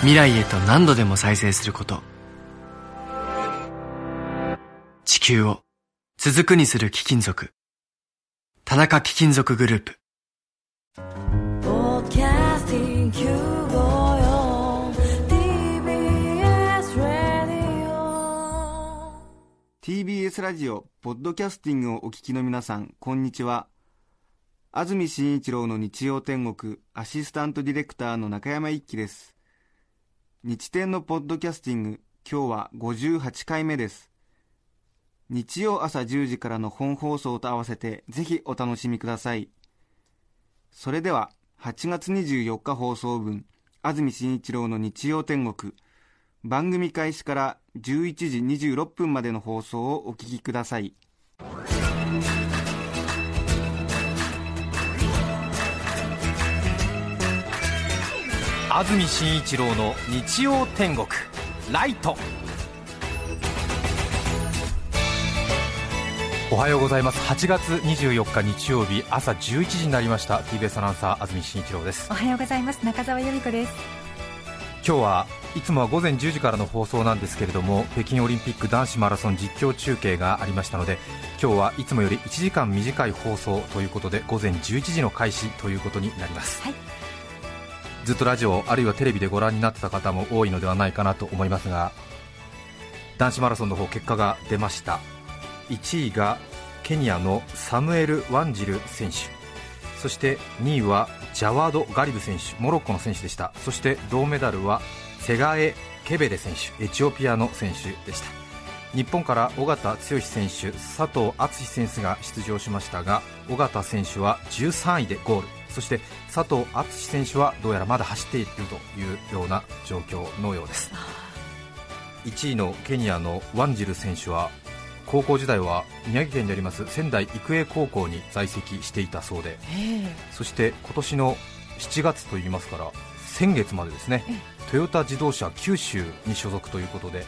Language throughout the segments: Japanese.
未来へと何度でも再生すること。地球を続くにする貴金属。田中貴金属グループ。Podcasting 954 TBS Radio TBS ラジオポッドキャスティングをお聞きの皆さんこんにちは。安住紳一郎の日曜天国アシスタントディレクターの中山一輝です日天のポッドキャスティング今日は58回目です。日曜朝10時からの本放送と合わせてぜひお楽しみください。それでは8月24日放送分安住紳一郎の日曜天国番組開始から11時26分までの放送をお聞きください。安住紳一郎の日曜天国ライト。おはようございます。8月24日日曜日朝11時になりました。TBS アナウンサー安住紳一郎です。おはようございます。中澤由美子です。今日はいつもは午前10時からの放送なんですけれども北京オリンピック男子マラソン実況中継がありましたので今日はいつもより1時間短い放送ということで午前11時の開始ということになります、はいずっとラジオあるいはテレビでご覧になってた方も多いのではないかなと思いますが男子マラソンの方結果が出ました。1位がケニアのサムエル・ワンジル選手。そして2位はジャワード・ガリブ選手。モロッコの選手でした。そして銅メダルはセガエ・ケベレ選手。エチオピアの選手でした。日本から尾形剛選手佐藤敦選手が出場しましたが尾形選手は13位でゴール。そして佐藤敦選手はどうやらまだ走っているというような状況のようです。1位のケニアのワンジル選手は高校時代は宮城県にあります仙台育英高校に在籍していたそうで。そして今年の7月といいますから先月までですねトヨタ自動車九州に所属ということで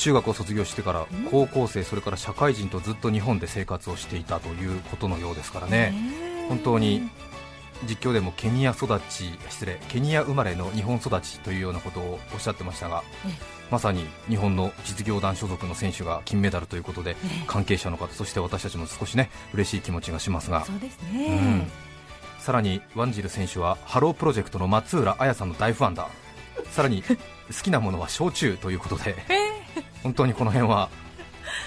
中学を卒業してから高校生、それから社会人とずっと日本で生活をしていたということのようですからね、本当に実況でもケニア育ち、失礼、ケニア生まれの日本育ちというようなことをおっしゃってましたが、まさに日本の実業団所属の選手が金メダルということで、関係者の方、そして私たちも少しね嬉しい気持ちがしますが。そうですうん。ね、さらにワンジル選手はハロープロジェクトの松浦亜弥さんの大ファンだ。さらに 好きなものは焼酎ということで、本当にこの辺は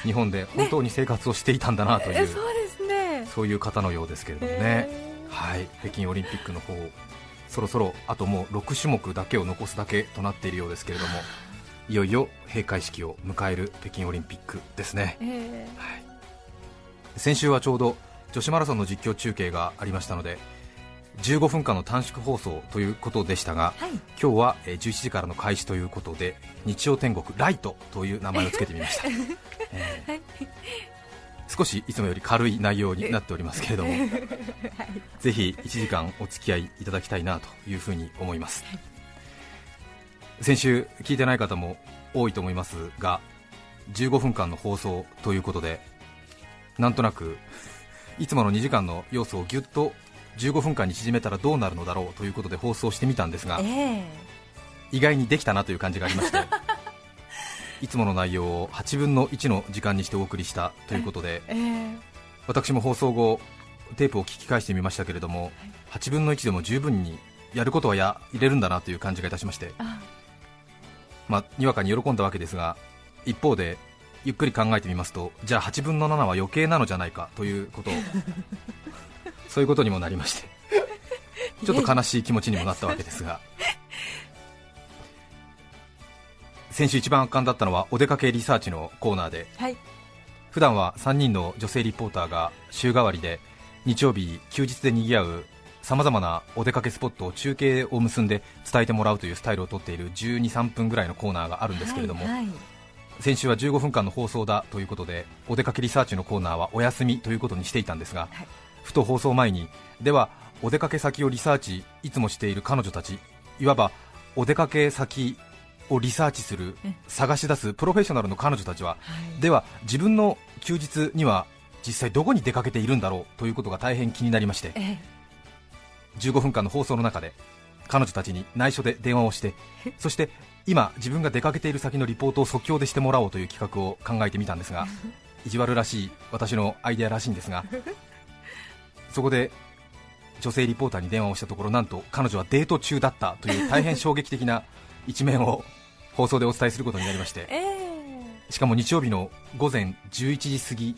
日本で本当に生活をしていたんだなという、えそうですね。そういう方のようですけれどもね、へはい、北京オリンピックの方そろそろあともう6種目だけを残すだけとなっているようですけれどもいよいよ閉会式を迎える北京オリンピックですね。え先週はちょうど女子マラソンの実況中継がありましたので15分間の短縮放送ということでしたが、はい。今日はえー11時からの開始ということで日曜天国ライトという名前をつけてみました、えー。はい。少しいつもより軽い内容になっておりますけれども、ぜひ1時間お付き合いいただきたいなというふうに思います、先週聞いてない方も多いと思いますが15分間の放送ということでなんとなくいつもの2時間の要素をぎゅっと15分間に縮めたらどうなるのだろうということで放送してみたんですがえ意外にできたなという感じがありまして いつもの内容を8分の1の時間にしてお送りしたということでええ。私も放送後テープを聞き返してみましたけれども8分の1でも十分にやることはや入れるんだなという感じがいたしましてあまあ、にわかに喜んだわけですが一方でゆっくり考えてみますとじゃあ8分の7は余計なのじゃないかということをそういうことにもなりまして。ちょっと悲しい気持ちにもなったわけですが。先週一番圧巻だったのはお出かけリサーチのコーナーではい。普段は3人の女性リポーターが週替わりで日曜日休日で賑わうさまざまなお出かけスポットを中継を結んで伝えてもらうというスタイルをとっている12、3分ぐらいのコーナーがあるんですけれども、はい。はい先週は15分間の放送だということでお出かけリサーチのコーナーはお休みということにしていたんですが、はいふと放送前に。ではお出かけ先をリサーチいつもしている彼女たちいわばお出かけ先をリサーチするうん探し出すプロフェッショナルの彼女たちははい。では自分の休日には実際どこに出かけているんだろうということが大変気になりましてえ15分間の放送の中で彼女たちに内緒で電話をしてそして今自分が出かけている先のリポートを即興でしてもらおうという企画を考えてみたんですが 意地悪らしい私のアイデアらしいんですが そこで女性リポーターに電話をしたところなんと彼女はデート中だったという大変衝撃的な一面を放送でお伝えすることになりましてええ。しかも日曜日の午前11時過ぎ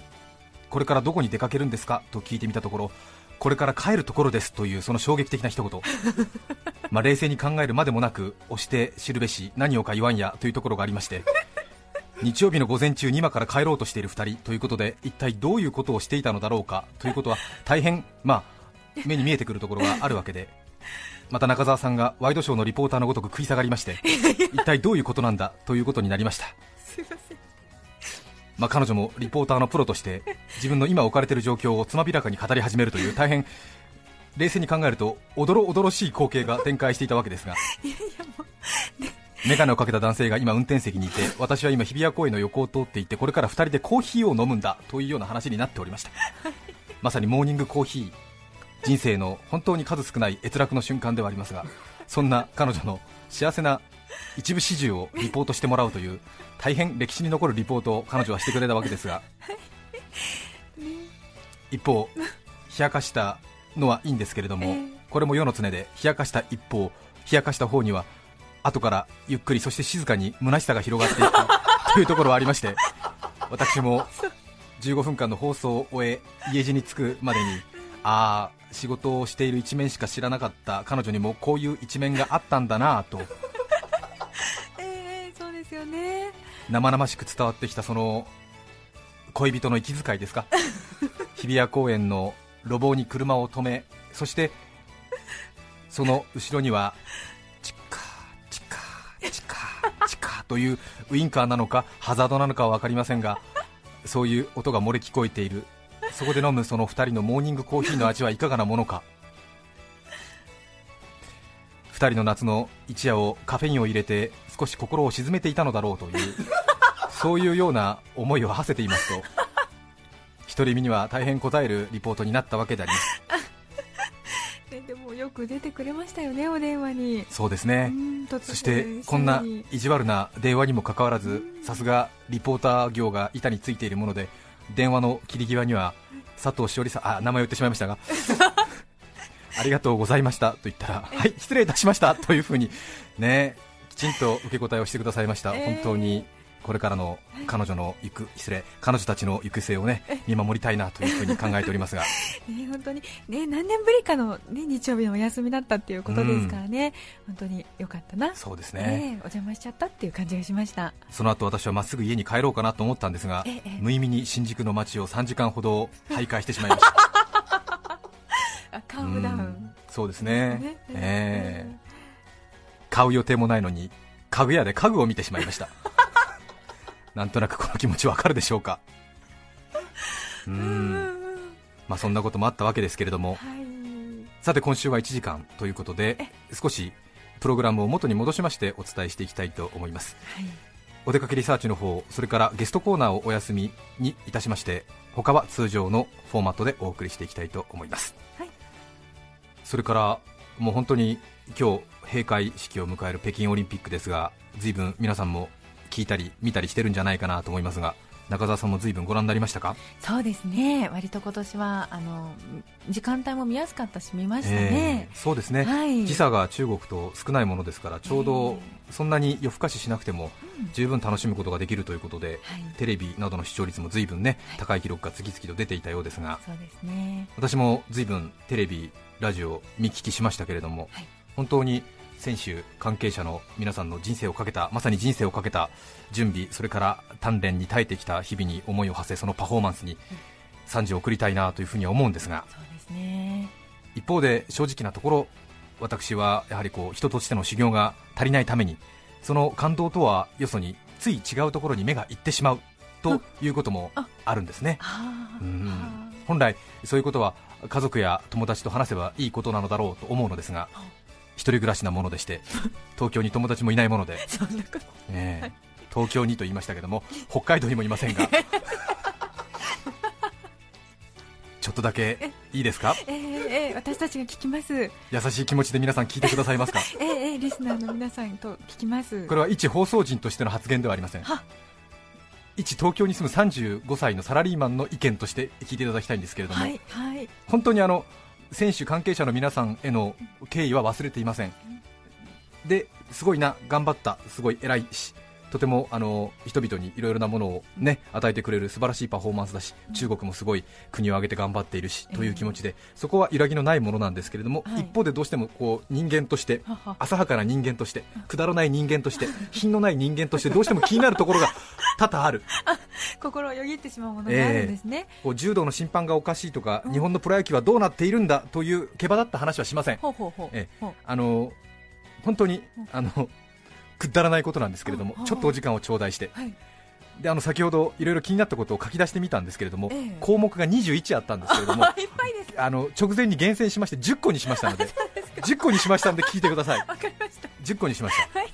これからどこに出かけるんですかと聞いてみたところこれから帰るところですというその衝撃的な一言。まあ冷静に考えるまでもなく押して知るべし何をか言わんやというところがありまして日曜日の午前中に今から帰ろうとしている2人ということで一体どういうことをしていたのだろうかということは大変まあ目に見えてくるところがあるわけでまた中澤さんがワイドショーのリポーターのごとく食い下がりまして一体どういうことなんだということになりました。すいません。まあ、彼女もリポーターのプロとして自分の今置かれている状況をつまびらかに語り始めるという大変冷静に考えるとおどろおどろしい光景が展開していたわけですが 眼鏡をかけた男性が今運転席にいて私は今日比谷公園の横を通っていてこれから2人でコーヒーを飲むんだというような話になっておりました。まさにモーニングコーヒー。人生の本当に数少ない閲楽の瞬間ではありますがそんな彼女の幸せな一部始終をリポートしてもらうという大変歴史に残るリポートを彼女はしてくれたわけですが一方、冷やかしたのはいいんですけれども、ええ。これも世の常で冷やかした一方、冷やかした方には後からゆっくりそして静かに虚しさが広がっていく というところはありまして私も15分間の放送を終え家路に着くまでにああ仕事をしている一面しか知らなかった彼女にもこういう一面があったんだなと。ええそうですよね。生々しく伝わってきたその恋人の息遣いですか？日比谷公園の路傍に車を止めそしてその後ろにはというウインカーなのかハザードなのかは分かりませんがそういう音が漏れ聞こえている。そこで飲むその2人のモーニングコーヒーの味はいかがなものか。2人の夏の一夜をカフェインを入れて少し心を鎮めていたのだろうというそういうような思いを馳せていますと独り身には大変応えるリポートになったわけであります。く出てくれましたよねお電話に。そうですね。そしてこんな意地悪な電話にもかかわらずさすがリポーター業が板についているもので電話の切り際には佐藤しおりさんあ名前を言ってしまいましたが ありがとうございましたと言ったらはい失礼いたしましたというふうにねきちんと受け答えをしてくださいました、えー本当にこれからの彼女の行く失礼彼女たちの行く末をね見守りたいなというふうに考えておりますが。ね本当にね何年ぶりかのね日曜日のお休みだったっていうことですからね、本当に良かったな。そうですね。ねお邪魔しちゃったっていう感じがしました。その後私はまっすぐ家に帰ろうかなと思ったんですが、ええ無意味に新宿の街を3時間ほど徘徊してしまいました。あカウンダウうん。ンそうですね。ね。ええ。買う予定もないのに家具屋で家具を見てしまいましたなんとなくこの気持ちわかるでしょうか。う うん。んまあそんなこともあったわけですけれども。はい。さて今週は1時間ということで少しプログラムを元に戻しましてお伝えしていきたいと思います。はい。お出かけリサーチの方それからゲストコーナーをお休みにいたしまして他は通常のフォーマットでお送りしていきたいと思います、はい。それからもう本当に今日閉会式を迎える北京オリンピックですが随分皆さんも聞いたり見たりしてるんじゃないかなと思いますが中澤さんも随分ご覧になりましたか、そうですね。割と今年はあの時間帯も見やすかったし見ましたね。えー、そうですね、はい。時差が中国と少ないものですからちょうどそんなに夜更かししなくてもうん。十分楽しむことができるということではい。テレビなどの視聴率も随分ねはい。高い記録が次々と出ていたようですがそうですね。私も随分テレビ、ラジオ見聞きしましたけれども、はい。本当に選手、関係者の皆さんの人生をかけたまさに人生をかけた準備、それから鍛錬に耐えてきた日々に思いを馳せそのパフォーマンスに賛辞を送りたいなというふうには思うんですがすね一方で正直なところ私はやはりこう人としての修行が足りないためにその感動とはよそについ違うところに目がいってしまうということもあ。るんですね、本来そういうことは家族や友達と話せばいいことなのだろうと思うのですが一人暮らしなものでして 東京に友達もいないもので、ええ。東京にと言いましたけども北海道にもいませんが。ちょっとだけいいですか？えーえー私たちが聞きます。え優しい気持ちで皆さん聞いてくださいますか？ーえーリスナーの皆さんと聞きます。これは一放送人としての発言ではありません。は。一東京に住む35歳のサラリーマンの意見として聞いていただきたいんですけれども、はいはい。本当にあの選手関係者の皆さんへの敬意は忘れていません。ですごいな頑張ったすごい偉いし。とてもあの人々にいろいろなものを、ね、与えてくれる素晴らしいパフォーマンスだし中国もすごい国を挙げて頑張っているしという気持ちでそこは揺らぎのないものなんですけれども、はい。一方でどうしてもこう人間として浅はかな人間としてくだらない人間として品のない人間としてどうしても気になるところが多々ある。心をよぎってしまうものがあるんですね、こう柔道の審判がおかしいとか、うん。日本のプロ野球はどうなっているんだという毛羽立った話はしません。ほうほうほう。えほうあの本当にうん。あのくだらないことなんですけれどもうんちょっとお時間を頂戴して。はい。であの先ほどいろいろ気になったことを書き出してみたんですけれども、ええ。項目が21あったんですけれどもいっぱいです。あの直前に厳選しまして10個にしましたので10個にしましたので聞いてください。わかりました。10個にしました。はい。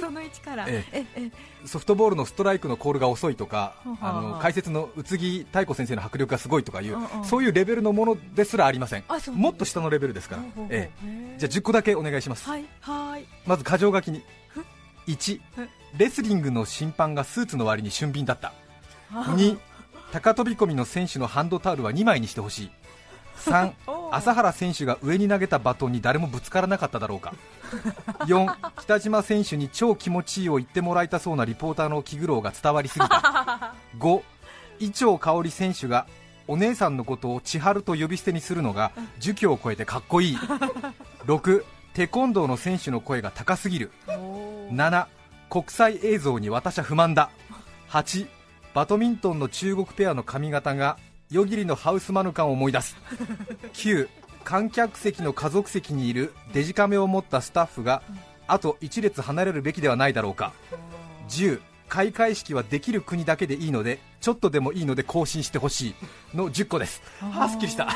その1から。ええ。えソフトボールのストライクのコールが遅いとか、はあはの解説の宇津木妙子先生の迫力がすごいとかいう、そういうレベルのものですらありません。もっと下のレベルですから。えへえじゃあ10個だけお願いします、はいはい。まず箇条書きに1えレスリングの審判がスーツの割に俊敏だった。あ2高飛び込みの選手のハンドタオルは2枚にしてほしい。3おー朝原選手が上に投げたバトンに誰もぶつからなかっただろうか。4北島選手に超気持ちいいを言ってもらいたそうなリポーターの気苦労が伝わりすぎた。5伊調香織選手がお姉さんのことを千春と呼び捨てにするのが儒教を超えてかっこいい。6テコンドーの選手の声が高すぎる7国際映像に私は不満だ。8バドミントンの中国ペアの髪型が夜霧のハウスマヌカンを思い出す。9観客席の家族席にいるデジカメを持ったスタッフがあと1列離れるべきではないだろうか。10開会式はできる国だけでいいのでちょっとでもいいので更新してほしい。の10個です。はあすっきりした。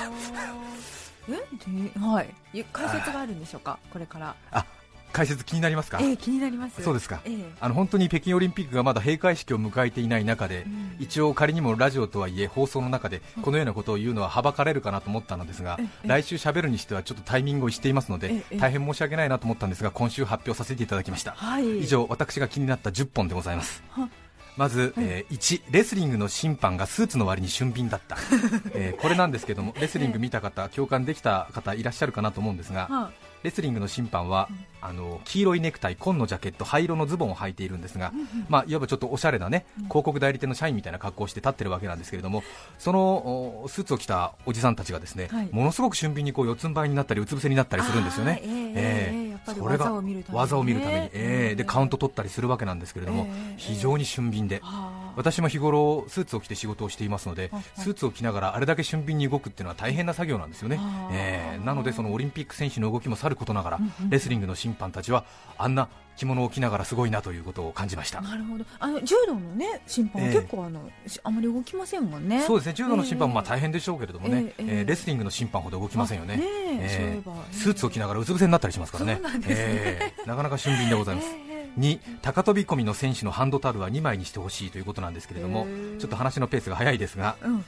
えではい。ゆ解説があるんでしょうか？これから。あ解説気になりますか？ええ気になります。そうですか。ええ。あの本当に北京オリンピックがまだ閉会式を迎えていない中で、うん。一応仮にもラジオとはいえ放送の中でこのようなことを言うのははばかれるかなと思ったのですが、ええ。来週喋るにしてはちょっとタイミングをしていますので、ええ大変申し訳ないなと思ったんですが今週発表させていただきました、はい。以上私が気になった10本でございます。は。まず、えー1レスリングの審判がスーツの割に俊敏だった、えーこれなんですけどもレスリング見た方共感できた方いらっしゃるかなと思うんですが、はレスリングの審判は、あの黄色いネクタイ、紺のジャケット、灰色のズボンを履いているんですが、まあ、いわばちょっとおしゃれなね広告代理店の社員みたいな格好をして立ってるわけなんですけれども、そのおスーツを着たおじさんたちがですね、はい。ものすごく俊敏にこう四つん這いになったり、うつ伏せになったりするんですよね。あー。ええええええやっぱりそれが技を見るためにええええでカウント取ったりするわけなんですけれども、ええ非常に俊敏で、はあ。私も日頃スーツを着て仕事をしていますのではい。スーツを着ながらあれだけ俊敏に動くっていうのは大変な作業なんですよね。えー。なのでそのオリンピック選手の動きもさることながらレスリングの審判たちはあんな着物を着ながらすごいなということを感じましたなるほどあの柔道のね審判は結構あの、あまり動きませんもんねそうですね柔道の審判もまあ大変でしょうけれどもね、えええーレスリングの審判ほど動きませんよねねええそういえばスーツを着ながらうつ伏せになったりしますからねなねええなかなか俊敏でございます、ええ2高飛び込みの選手のハンドタオルは2枚にしてほしいということなんですけれどもちょっと話のペースが早いですがうん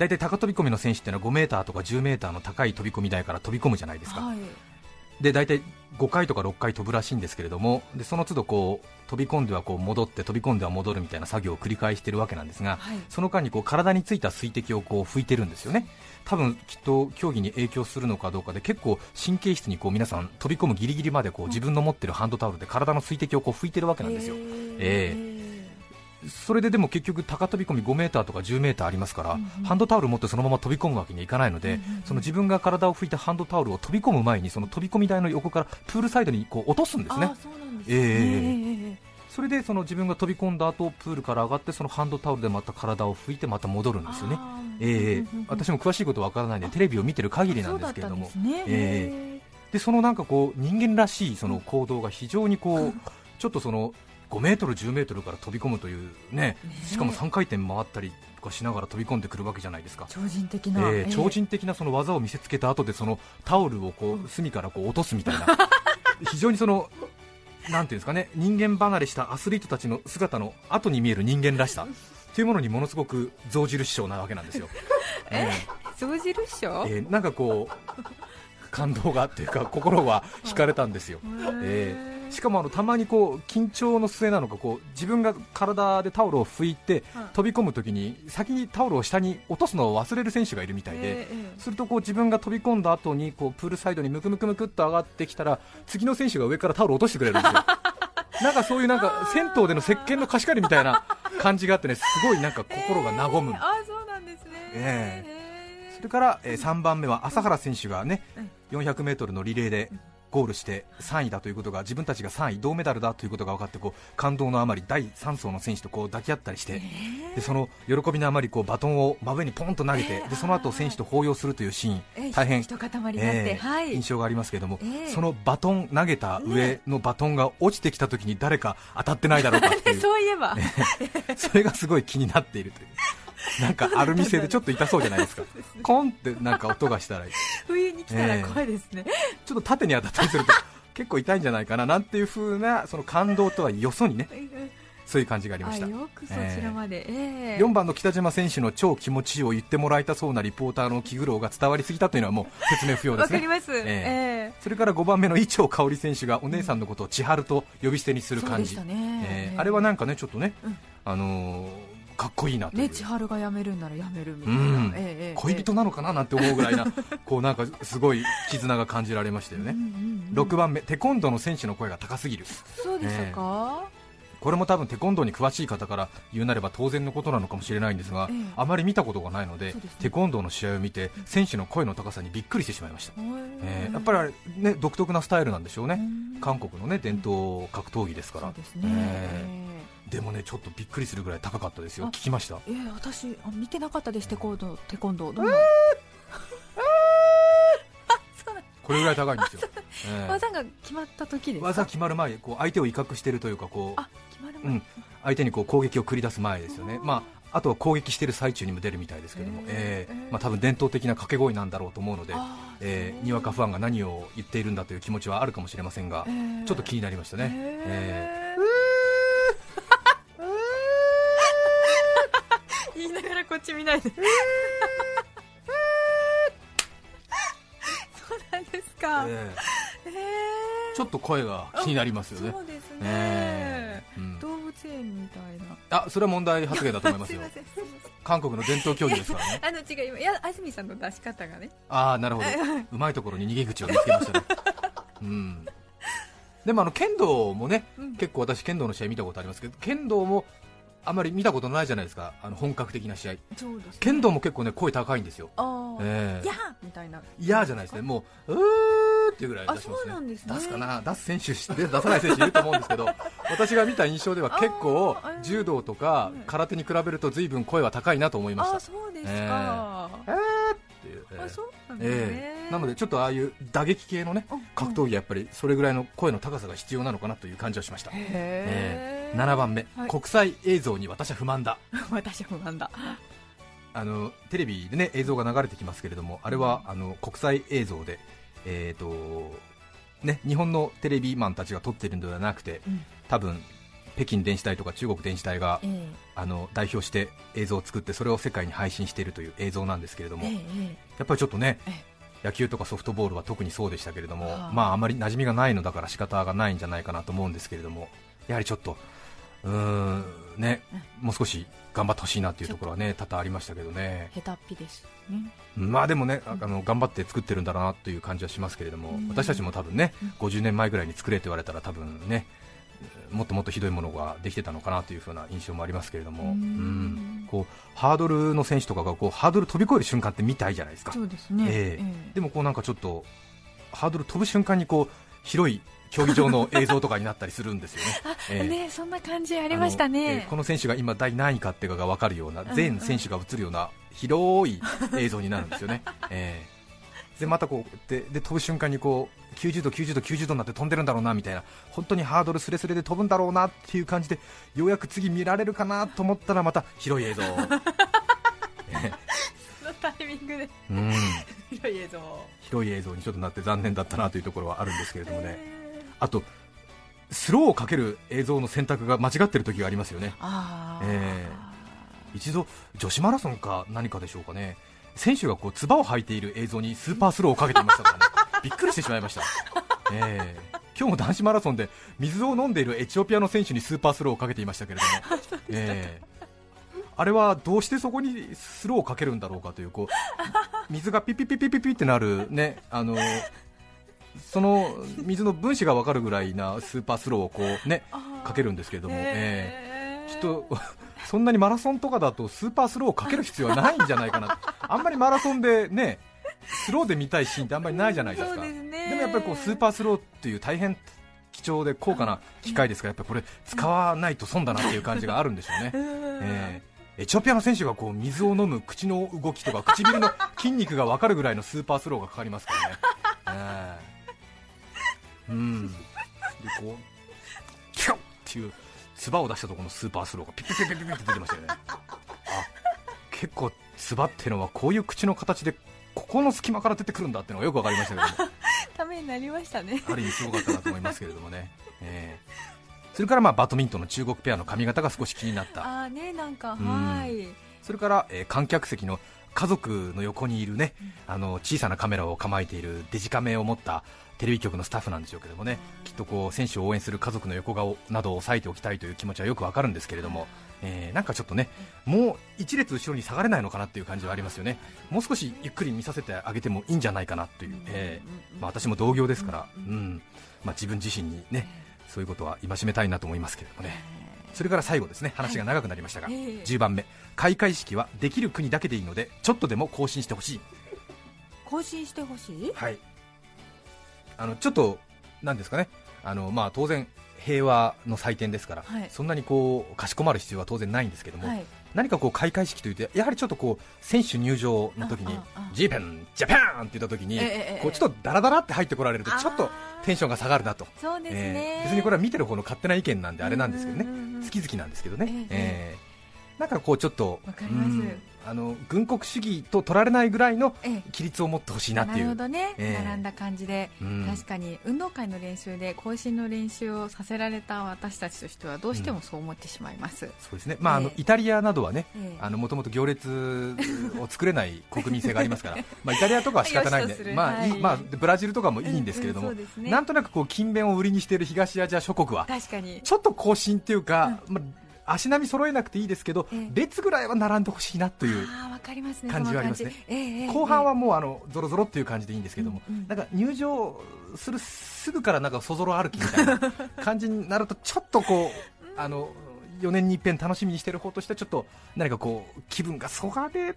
大体高飛び込みの選手っていうのは5メーターとか10メーターの高い飛び込み台から飛び込むじゃないですか、で大体5回とか6回飛ぶらしいんですけれどもでその都度こう飛び込んではこう戻って飛び込んでは戻るみたいな作業を繰り返しているわけなんですが、はい。その間にこう体についた水滴をこう拭いてるんですよね。多分きっと競技に影響するのかどうかで結構神経質にこう皆さん飛び込むギリギリまでこう自分の持ってるハンドタオルで体の水滴をこう拭いてるわけなんですよ、ええそれででも結局高飛び込み5メーターとか10メーターありますから、うんうん。ハンドタオル持ってそのまま飛び込むわけにはいかないので、うんうんうん。その自分が体を拭いたハンドタオルを飛び込む前にその飛び込み台の横からプールサイドにこう落とすんですね。あそれでその自分が飛び込んだ後プールから上がってそのハンドタオルでまた体を拭いてまた戻るんですよね。ええうんうんうん私も詳しいことわからないんでテレビを見てる限りなんですけれども。ね。えでそのなんかこう人間らしいその行動が非常にこうちょっとその5メートル、10メートルから飛び込むというね、しかも3回転回ったりとかしながら飛び込んでくるわけじゃないですか。超人的な、えーええ。超人的なその技を見せつけた後でそのタオルをこう隅からこう落とすみたいな。非常にそのなんていうんですかね人間離れしたアスリートたちの姿の後に見える人間らしさ。というものにものすごく象印象なわけなんですよ。え象印賞、えーなんかこう感動がっていうか心は惹かれたんですよ。えーしかもあのたまにこう緊張の末なのかこう自分が体でタオルを拭いてはい。飛び込むときに先にタオルを下に落とすのを忘れる選手がいるみたいで、ええするとこう自分が飛び込んだ後にこうプールサイドにムクムクムクっと上がってきたら次の選手が上からタオルを落としてくれるんですよ。なんかそういうなんか銭湯での石鹸の貸し借りみたいな感じがあってねすごいなんか心が和む、え えあそうなんですね、ええ。それから、えー3番目は朝原選手がね 400m のリレーでゴールして3位だということが自分たちが3位銅メダルだということが分かってこう感動のあまり第3走の選手とこう抱き合ったりして、でその喜びのあまりこうバトンを真上にポンと投げて、えー。でその後選手と抱擁するというシーン、ええ大変えーはい。印象がありますけれども、ええそのバトン投げた上のバトンが落ちてきた時に誰か当たってないだろうかっていう。そういえば、それがすごい気になっているという なんかアルミ製でちょっと痛そうじゃないですか。コンってなんか音がしたら。冬に来たら怖いですね、ちょっと縦に当たったりすると 結構痛いんじゃないかななんていう風なその感動とはよそにねそういう感じがありまあした。よくそちらまで、ええ。4番の北島選手の超気持ちいいを言ってもらいたそうなリポーターの気苦労が伝わりすぎたというのはもう説明不要ですね。わかります、ええ。それから5番目の伊調香織選手がお姉さんのことを千春と呼び捨てにすえる感じ、ね、えーあれはなんかねちょっとね、うん。あのーかっこいいなという、ね千春が辞めるんなら辞めるみたいな、うん。ええええ恋人なのかななんて思うぐらいな こうなんかすごい絆が感じられましたよね、うんうんうん6番目テコンドーの選手の声が高すぎる。そうでしたか、これも多分テコンドーに詳しい方から言うなれば当然のことなのかもしれないんですが、ええ。あまり見たことがないのでね。テコンドーの試合を見て選手の声の高さにびっくりしてしまいました、え。ーやっぱりね、独特なスタイルなんでしょうね、うん。韓国の、ね、伝統格闘技ですから。ね、えーでもねちょっとびっくりするぐらい高かったですよ。あ聞きました？えええ私あ見てなかったですテコンドーテコンドー。どん。なそうなんこれぐらい高いんですよ、えー技が決まった時ですか？技決まる前こう相手を威嚇しているというかこうあ決まる前、うん、相手にこう攻撃を繰り出す前ですよね、まあ、あとは攻撃している最中にも出るみたいですけども、へーえー。まあ、多分伝統的な掛け声なんだろうと思うので、えーにわかファンが何を言っているんだという気持ちはあるかもしれませんが、えー。ちょっと気になりましたね。えへー言いながらこっち見ないで。そうなんですーか、ええ。ーーちょっと声が気になりますよね。そう。ですね、えーうん。動物園みたいな。あそれは問題発言だと思いますよ。韓国の伝統競技ですからね。あの違う今いや安住さんの出し方がね。ああなるほど。うまいところに逃げ口を見つけましたね。うん。でもあの剣道もね、うん。結構私剣道の試合見たことありますけど剣道もあまり見たことないじゃないですか。あの本格的な試合。そうです、ね、剣道も結構ね声高いんですよ。あー、ええ。やーみたいな。嫌じゃないですね。もううーっていうぐらい出しますあそうなんですね。出すかな？出す選手で出さない選手いると思うんですけど。私が見た印象では結構柔道とか空手に比べると随分声は高いなと思いました。あそうですか、えーっていう。えーあそうなんですね、ええ。なのでちょっとああいう打撃系のねうん格闘技やっぱりそれぐらいの声の高さが必要なのかなという感じはしました、へええ7番目、はい。国際映像に私は不満だ。私もなんだ。あのテレビでね映像が流れてきますけれどもあれはあの国際映像でえーとね日本のテレビマンたちが撮ってるのではなくてうん。多分北京電子台とか中国電子台がえあの代表して映像を作ってそれを世界に配信しているという映像なんですけれども、えええやっぱりちょっとねえ野球とかソフトボールは特にそうでしたけれども、はあ。まああまり馴染みがないのだから仕方がないんじゃないかなと思うんですけれども、やはりちょっと、うーんね、もう少し頑張ってほしいなというところはね多々ありましたけどね、下手っぴですね。まあでもね、ああの頑張って作ってるんだなという感じはしますけれども、うん。私たちも多分ね、50年前ぐらいに作れと言われたら多分ね、もっともっとひどいものができてたのかなという風な印象もありますけれども、うん。うん。こうハードルの選手とかがこうハードル飛び越える瞬間って見たいじゃないですか。そうですね、ええ。でもこうなんかちょっとハードル飛ぶ瞬間にこう広い競技場の映像とかになったりするんですよね。ええ。ねそんな感じありましたあのえねーこの選手が今第何位かっていうかが分かるような全選手が映るような 広い映像になるんですよね、えーでまたこうでで飛ぶ瞬間にこう90度、90度、90度になって飛んでるんだろうなみたいな本当にハードルすれすれで飛ぶんだろうなっていう感じでようやく次見られるかなと思ったらまた広い映像、えそのタイミングで。ーうん。広い映像広い映像にちょっとなって残念だったなというところはあるんですけれどもね、あとスローをかける映像の選択が間違ってる時がありますよね。え一度女子マラソンか何かでしょうかね。選手がこう唾を吐いている映像にスーパースローをかけていましたからね。びっくりしてしまいました、ええ今日も男子マラソンで水を飲んでいるエチオピアの選手にスーパースローをかけていましたけれども、ええあれはどうしてそこにスローをかけるんだろうかというこう水がピッピッピッピッピッピッってなるねあのその水の分子が分かるぐらいなスーパースローをこうねかけるんですけれども、えええ。きっと そんなにマラソンとかだとスーパースローをかける必要はないんじゃないかな、あんまりマラソンでねスローで見たいシーンってあんまりないじゃないですか、ですね。もやっぱりこうスーパースローっていう大変貴重で高価な機械ですから、やっぱりこれ使わないと損だなっていう感じがあるんでしょうね。えーエチオピアの選手がこう水を飲む口の動きとか唇の筋肉が分かるぐらいのスーパースローがかかりますからね。うん、でこうキュッっていう唾を出したところのスーパースローがピッピッピッピッピッって出てましたよね。あ結構唾っていうのはこういう口の形でここの隙間から出てくるんだっていうのがよく分かりましたけども。ためになりましたねある意味すごかったなと思いますけれどもね、えーそれからまあバドミントンの中国ペアの髪型が少し気になった、ああねなんかはいそれから、えー観客席の家族の横にいるね、あの小さなカメラを構えているデジカメを持ったテレビ局のスタッフなんでしょうけどもね、きっとこう選手を応援する家族の横顔などを押さえておきたいという気持ちはよくわかるんですけれども、えーなんかちょっとね、もう一列後ろに下がれないのかなっていう感じはありますよね、もう少しゆっくり見させてあげてもいいんじゃないかなという、えーまあ、私も同業ですから、うん。まあ、自分自身にね、そういうことは戒めたいなと思いますけれどもね。それから最後ですね。話が長くなりましたが、ええ。10番目。開会式はできる国だけでいいのでちょっとでも更新してほしい。更新してほしい？はい。あのちょっとなんですかね。あのまあ当然平和の祭典ですから、はい。そんなにこうかしこまる必要は当然ないんですけども、はい何かこう開会式というとやはりちょっとこう選手入場の時にジーペンジャパンって言った時に、こうちょっとダラダラって入ってこられるとちょっとテンションが下がるなと。そうですね、えー別にこれは見てる方の勝手な意見なんであれなんですけどね、うんうんうん。うん好き好きなんですけどね、え。なんかこうちょっとわかります。うんあの軍国主義と取られないぐらいのええ。規律を持ってほしいなっていう。るほどね、ええ。並んだ感じで、うん。確かに運動会の練習で更新の練習をさせられた私たちとしてはどうしてもそう思ってしまいます、そうですね、まああのええイタリアなどはねもともと行列を作れない国民性がありますから、まあイタリアとかは仕方ないんで、まあはい。まあでブラジルとかもいいんですけれども、うんうんね。なんとなくこう勤勉を売りにしている東アジア諸国は確かに。ちょっと更新っていうか、まあ足並み揃えなくていいですけど、ええ。列ぐらいは並んでほしいなという。ああわかりますね感じはありますね。え後半はもうあのゾロゾロっていう感じでいいんですけども、うんうん。なんか入場するすぐからなんかそぞろ歩きみたいな感じになるとちょっとこうあの4年に一遍楽しみにしてる方としてはちょっと何かこう気分がそがれる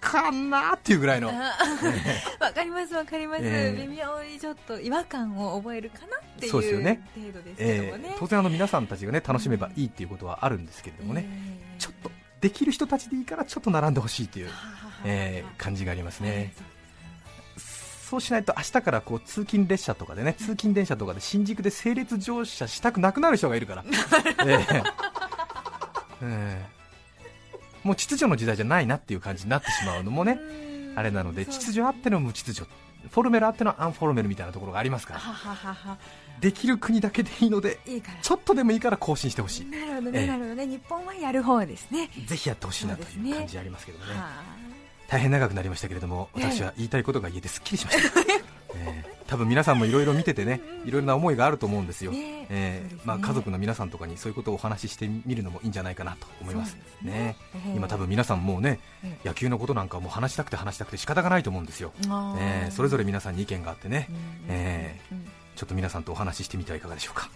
かなっていうぐらいの、わかりますわかります、ええ。微妙にちょっと違和感を覚えるかなっていう程度ですけどえもね、ー当然あの皆さんたちがね楽しめばいいっていうことはあるんですけれどもね、ええ。ちょっとできる人たちでいいからちょっと並んでほしいという、えー感じがありますね。そうしないと明日からこう通勤列車とかでね通勤電車とかで新宿で整列乗車したくなくなる人がいるから、ええええ。もう秩序の時代じゃないなっていう感じになってしまうのもねうん。あれなので秩序あっての無秩序。フォルメルあってのアンフォルメルみたいなところがありますから。はははは。できる国だけでいいのでいいから。ちょっとでもいいから更新してほしい。なるほどね、ええ。なるほどね。日本はやる方ですね。ぜひやってほしいなという感じありますけどもね。は大変長くなりましたけれどもええ。私は言いたいことが言えてすっきりしました、ええ多分皆さんもいろいろ見ててねいろいろな思いがあると思うんですよ、ねえええそうですね。まあ、家族の皆さんとかにそういうことをお話ししてみるのもいいんじゃないかなと思いますすね。ねえ。え今多分皆さんもうねえ野球のことなんかもう話したくて話したくて仕方がないと思うんですよ、ええそれぞれ皆さんに意見があってね、うんええうんちょっと皆さんとお話ししてみてはいかがでしょうか。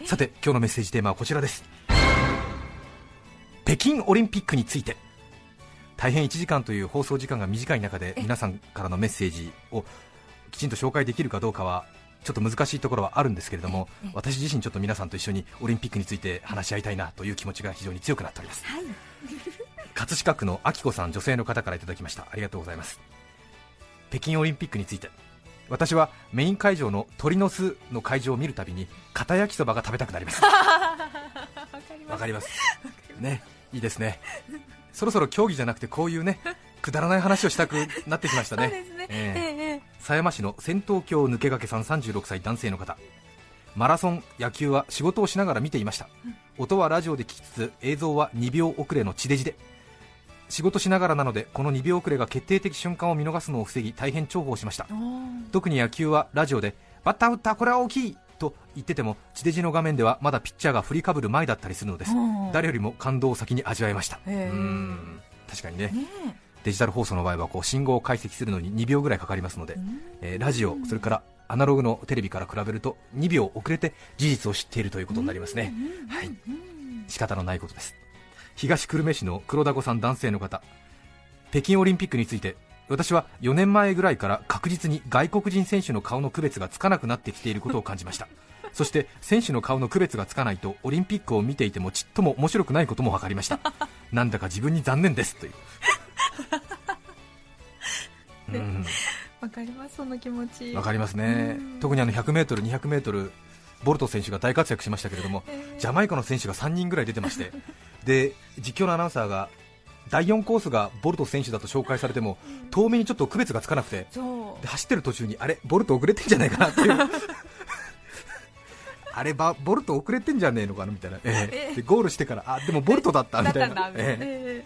えさて今日のメッセージテーマはこちらです。北京オリンピックについて。大変1時間という放送時間が短い中で皆さんからのメッセージをきちんと紹介できるかどうかはちょっと難しいところはあるんですけれどもええ。私自身ちょっと皆さんと一緒にオリンピックについて話し合いたいなという気持ちが非常に強くなっております。はい。葛飾区のあきこさん女性の方からいただきました。ありがとうございます。北京オリンピックについて私はメイン会場の鳥の巣の会場を見るたびに片焼きそばが食べたくなります。わかります。ねいいですね。そろそろ競技じゃなくてこういうねくだらない話をしたくなってきましたね。ね。え。ええええ狭山市の仙東京抜け駆けさん36歳男性の方。マラソン野球は仕事をしながら見ていました、音はラジオで聞きつつ映像は2秒遅れの地デジで。仕事しながらなのでこの2秒遅れが決定的瞬間を見逃すのを防ぎ大変重宝しました。特に野球はラジオでバッター打ったこれは大きい！と言ってても地デジの画面ではまだピッチャーが振りかぶる前だったりするのです。うん。誰よりも感動を先に味わいました。うん。確かにね。ねデジタル放送の場合はこう信号を解析するのに2秒ぐらいかかりますのでえーラジオ、それからアナログのテレビから比べると2秒遅れて事実を知っているということになりますね、はい、仕方のないことです。東久留米市の黒田子さん男性の方。北京オリンピックについて私は4年前ぐらいから確実に外国人選手の顔の区別がつかなくなってきていることを感じましたそして選手の顔の区別がつかないとオリンピックを見ていてもちっとも面白くないことも分かりました。なんだか自分に残念ですという。うん。わかりますその気持ち。わかりますね。うん、特にあの 100m、200m、ボルト選手が大活躍しましたけれども、ええ。ジャマイカの選手が3人ぐらい出てまして、で実況のアナウンサーが第4コースがボルト選手だと紹介されても、遠目にちょっと区別がつかなくて、で走ってる途中に、あれ、ボルト遅れてんじゃないかなっていう。あればボルト遅れてんじゃねえのかなみたいな、ええ。ええ。でゴールしてからあでもボルトだったみたいな。ええ。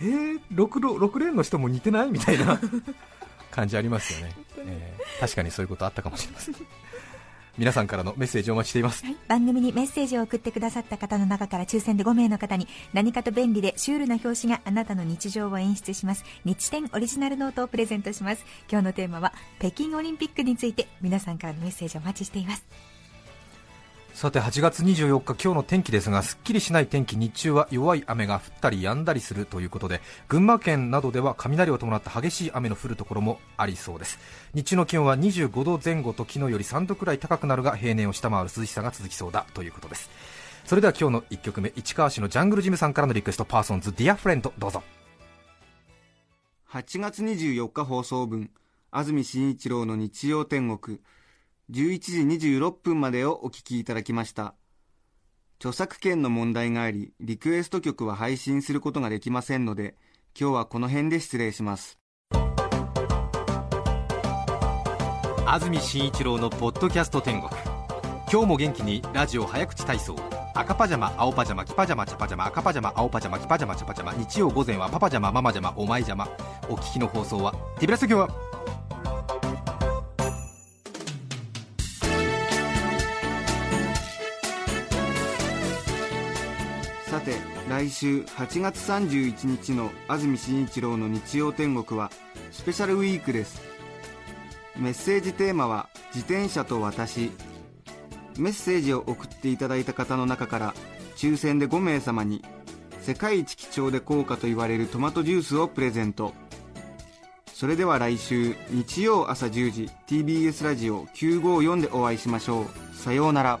ええ。ー、6, ロ6レーンの人も似てないみたいな 感じありますよね、えー確かにそういうことあったかもしれません。皆さんからのメッセージをお待ちしています。番組にメッセージを送ってくださった方の中から抽選で5名の方に何かと便利でシュールな表紙があなたの日常を演出します。日展オリジナルノートをプレゼントします。今日のテーマは北京オリンピックについて。皆さんからのメッセージをお待ちしていますさて8月24日今日の天気ですがすっきりしない天気日中は弱い雨が降ったり止んだりするということで群馬県などでは雷を伴った激しい雨の降るところもありそうです。日中の気温は25度前後と昨日より3度くらい高くなるが平年を下回る涼しさが続きそうだということです。それでは今日の1曲目市川市のジャングルジムさんからのリクエスト PERSONZ Dear Friends どうぞ。8月24日放送分安住紳一郎の日曜天国。11時26分までをお聞きいただきました。著作権の問題がありリクエスト曲は配信することができませんので今日はこの辺で失礼します。安住紳一郎のポッドキャスト天国。今日も元気にラジオ早口体操。赤パジャマ青パジャマキパジャマチャパジャマ赤パジャマ青パジャマキパジャマチャパジャマ日曜午前はパパジャマママジャマお前ジャマ。お聞きの放送はティブラス今日はさて来週8月31日の安住紳一郎の日曜天国はスペシャルウィークです。メッセージテーマは自転車と私。メッセージを送っていただいた方の中から抽選で5名様に世界一貴重で高価と言われるトマトジュースをプレゼント。それでは来週日曜朝10時 TBS ラジオ954でお会いしましょう。さようなら。